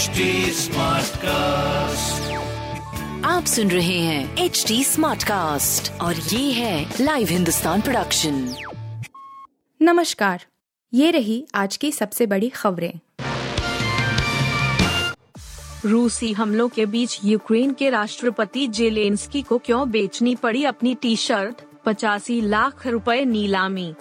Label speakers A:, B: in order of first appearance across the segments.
A: HD cast
B: आप सुन रहे हैं एच डी स्मार्ट कास्ट और ये है लाइव हिंदुस्तान प्रोडक्शन
C: नमस्कार ये रही आज की सबसे बड़ी खबरें।
D: रूसी हमलों के बीच यूक्रेन के राष्ट्रपति जेलेंस्की को क्यों बेचनी पड़ी अपनी टी शर्ट पचासी लाख रुपए नीलामी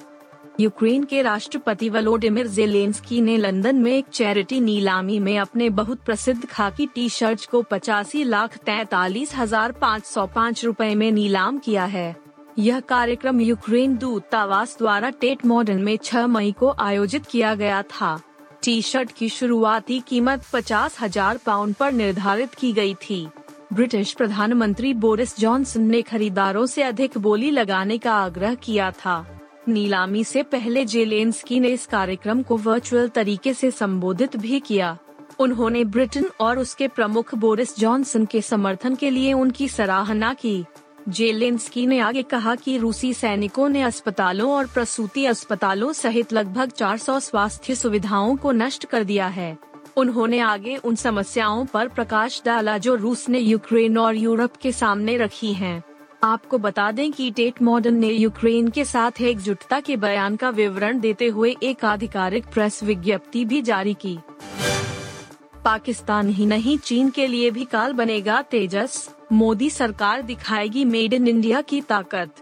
D: यूक्रेन के राष्ट्रपति वलोडिमिर जेलेंस्की ने लंदन में एक चैरिटी नीलामी में अपने बहुत प्रसिद्ध खाकी टी शर्ट को पचासी लाख तैतालीस हज़ार पाँच सौ पाँच रूपए में नीलाम किया है। यह कार्यक्रम यूक्रेन दूतावास द्वारा टेट मॉडर्न में 6 मई को आयोजित किया गया था। टी शर्ट की शुरुआती कीमत पचास हज़ार पाउंड पर निर्धारित की गई थी। ब्रिटिश प्रधानमंत्री बोरिस जॉनसन ने खरीदारों से अधिक बोली लगाने का आग्रह किया था। नीलामी से पहले जेलेंस्की ने इस कार्यक्रम को वर्चुअल तरीके से संबोधित भी किया। उन्होंने ब्रिटेन और उसके प्रमुख बोरिस जॉनसन के समर्थन के लिए उनकी सराहना की। जेलेंस्की ने आगे कहा कि रूसी सैनिकों ने अस्पतालों और प्रसूति अस्पतालों सहित लगभग 400 स्वास्थ्य सुविधाओं को नष्ट कर दिया है। उन्होंने आगे उन समस्याओं पर प्रकाश डाला जो रूस ने यूक्रेन और यूरोप के सामने रखी हैं। आपको बता दें कि टेट मॉडर्न ने यूक्रेन के साथ एकजुटता के बयान का विवरण देते हुए एक आधिकारिक प्रेस विज्ञप्ति भी जारी की। पाकिस्तान ही नहीं, चीन के लिए भी काल बनेगा तेजस, मोदी सरकार दिखाएगी मेड इन इंडिया की ताकत।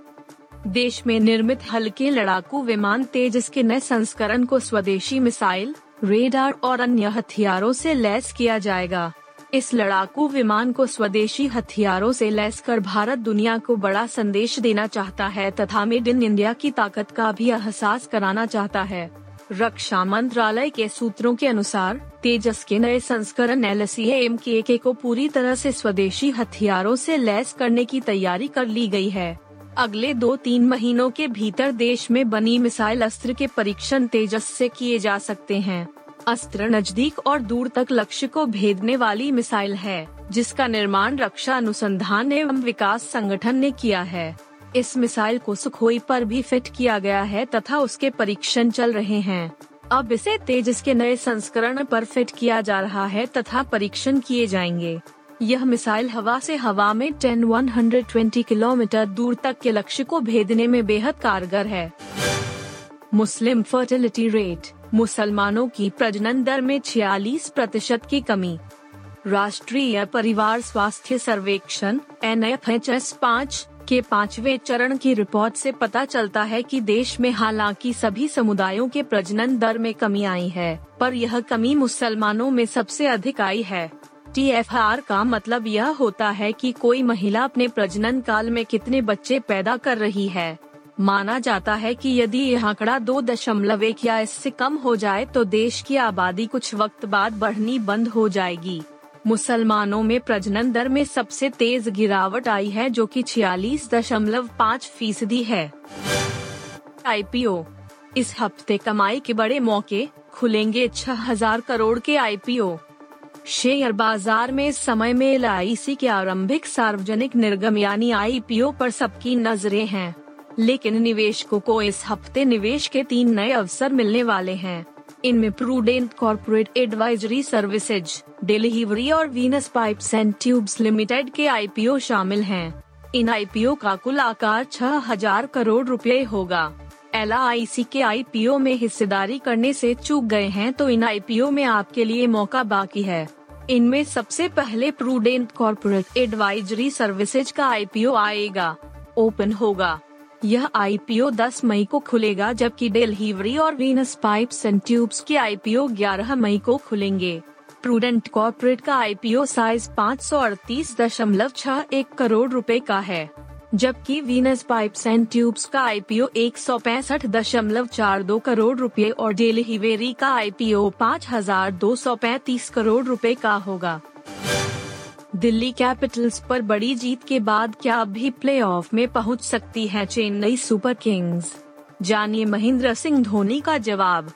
D: देश में निर्मित हल्के लड़ाकू विमान तेजस के नए संस्करण को स्वदेशी मिसाइल, रेडार और अन्य हथियारों से लैस किया जाएगा। इस लड़ाकू विमान को स्वदेशी हथियारों से लैस कर भारत दुनिया को बड़ा संदेश देना चाहता है तथा मेड इन इंडिया की ताकत का भी एहसास कराना चाहता है। रक्षा मंत्रालय के सूत्रों के अनुसार, तेजस के नए संस्करण एल सी एम के एक को पूरी तरह से स्वदेशी हथियारों से लैस करने की तैयारी कर ली गई है। अगले दो तीन महीनों के भीतर देश में बनी मिसाइल अस्त्र के परीक्षण तेजस से किए जा सकते हैं। अस्त्र नज़दीक और दूर तक लक्ष्य को भेदने वाली मिसाइल है, जिसका निर्माण रक्षा अनुसंधान एवं विकास संगठन ने किया है। इस मिसाइल को सुखोई पर भी फिट किया गया है तथा उसके परीक्षण चल रहे हैं। अब इसे तेजस के नए संस्करण पर फिट किया जा रहा है तथा परीक्षण किए जाएँगे। यह मिसाइल हवा से हवा में 10 120 किलोमीटर दूर तक के लक्ष्य को भेदने में बेहद कारगर है। मुस्लिम फर्टिलिटी रेट मुसलमानों की प्रजनन दर में 46 प्रतिशत की कमी। राष्ट्रीय परिवार स्वास्थ्य सर्वेक्षण एन एफ़ एच एस पाँच के पांचवे चरण की रिपोर्ट से पता चलता है कि देश में हालाँकि सभी समुदायों के प्रजनन दर में कमी आई है, पर यह कमी मुसलमानों में सबसे अधिक आई है। टी एफ़ आर का मतलब यह होता है कि कोई महिला अपने प्रजनन काल में कितने बच्चे पैदा कर रही है। माना जाता है कि यदि यह आंकड़ा दो दशमलव एक या इससे कम हो जाए तो देश की आबादी कुछ वक्त बाद बढ़नी बंद हो जाएगी। मुसलमानों में प्रजनन दर में सबसे तेज गिरावट आई है जो कि छियालीस दशमलव पाँच फ़ीसदी है। आईपीओ। इस हफ़्ते कमाई के बड़े मौके खुलेंगे छह हज़ार करोड़ के आईपीओ। शेयर बाज़ार में इस समय में एल के आरंभिक सार्वजनिक निर्गम यानी आईपीओ पर सबकी नज़रें हैं। लेकिन निवेशकों को इस हफ़्ते निवेश के तीन नए अवसर मिलने वाले हैं। इनमें Prudent Corporate Advisory Services Delhivery और Venus Pipes and Tubes Limited के आईपीओ शामिल हैं। इन आईपीओ का कुल आकार छह हज़ार करोड़ रुपए होगा। एलआईसी के आईपीओ में हिस्सेदारी करने से चूक गए हैं तो इन आईपीओ में आपके लिए मौका बाकी है। इनमें सबसे पहले प्रूडेंट कॉरपोरेट एडवाइजरी सर्विसेज़ का आईपीओ आएगा। ओपन होगा। यह आईपीओ 10 मई को खुलेगा, जबकि डेलहीवरी और वीनस पाइप्स एंड ट्यूब्स के आईपीओ 11 मई को खुलेंगे। प्रूडेंट कॉर्पोरेट का आईपीओ साइज़ पाँच सौ अड़तीस दशमलव छह एक करोड़ रुपए का है, जबकि वीनस पाइप्स एंड ट्यूब्स का आईपीओ एक सौ पैंसठ दशमलव चार दो करोड़ रुपए और डेलहीवेरी का आईपीओ पाँच हज़ार दो सौ पैंतीस करोड़ रुपए का होगा। दिल्ली कैपिटल्स पर बड़ी जीत के बाद क्या अब भी प्लेऑफ में पहुँच सकती है चेन्नई सुपर किंग्स? जानिए महेंद्र सिंह धोनी का जवाब।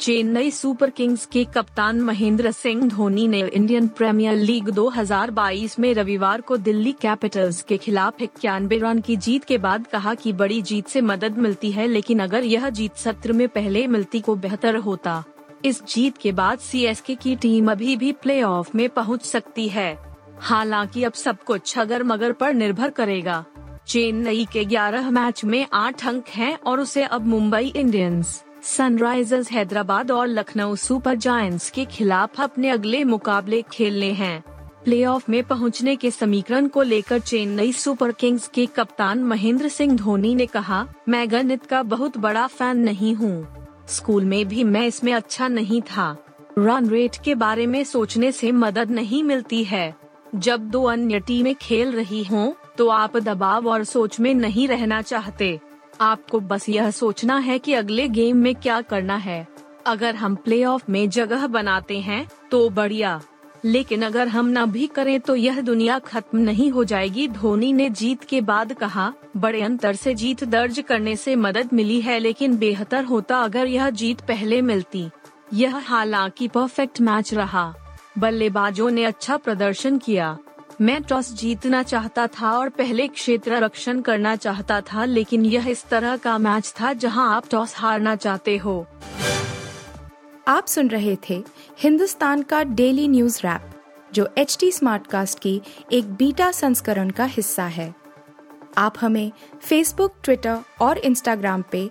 D: चेन्नई सुपर किंग्स के कप्तान महेंद्र सिंह धोनी ने इंडियन प्रीमियर लीग 2022 में रविवार को दिल्ली कैपिटल्स के खिलाफ इक्यानवे रन की जीत के बाद कहा कि बड़ी जीत से मदद मिलती है लेकिन अगर यह जीत सत्र में पहले मिलती को बेहतर होता। इस जीत के बाद सीएसके की टीम अभी भी प्लेऑफ में पहुँच सकती है। हालाँकि अब सब कुछ अगर मगर पर निर्भर करेगा। चेन्नई के 11 मैच में 8 अंक हैं और उसे अब मुंबई इंडियंस, सनराइजर्स हैदराबाद और लखनऊ सुपर जायंट्स के खिलाफ अपने अगले मुकाबले खेलने हैं। प्लेऑफ में पहुँचने के समीकरण को लेकर चेन्नई सुपर किंग्स के कप्तान महेंद्र सिंह धोनी ने कहा, मैं गणित का बहुत बड़ा फ़ैन नहीं हूँ। स्कूल में भी मैं इसमें अच्छा नहीं था। रन रेट के बारे में सोचने से मदद नहीं मिलती है। जब दो अन्य टीमें खेल रही हों, तो आप दबाव और सोच में नहीं रहना चाहते। आपको बस यह सोचना है कि अगले गेम में क्या करना है। अगर हम प्लेऑफ में जगह बनाते हैं तो बढ़िया। लेकिन अगर हम न भी करें तो यह दुनिया खत्म नहीं हो जाएगी। धोनी ने जीत के बाद कहा बड़े अंतर से जीत दर्ज करने से मदद मिली है लेकिन बेहतर होता अगर यह जीत पहले मिलती। यह हालाँकि परफेक्ट मैच रहा। बल्लेबाजों ने अच्छा प्रदर्शन किया। मैं टॉस जीतना चाहता था और पहले क्षेत्र रक्षण करना चाहता था, लेकिन यह इस तरह का मैच था जहाँ आप टॉस हारना चाहते हो।
C: आप सुन रहे थे हिंदुस्तान का डेली न्यूज़ रैप, जो एच टी स्मार्टकास्ट की एक बीटा संस्करण का हिस्सा है। आप हमें फेसबुक ट्विटर और इंस्टाग्राम पे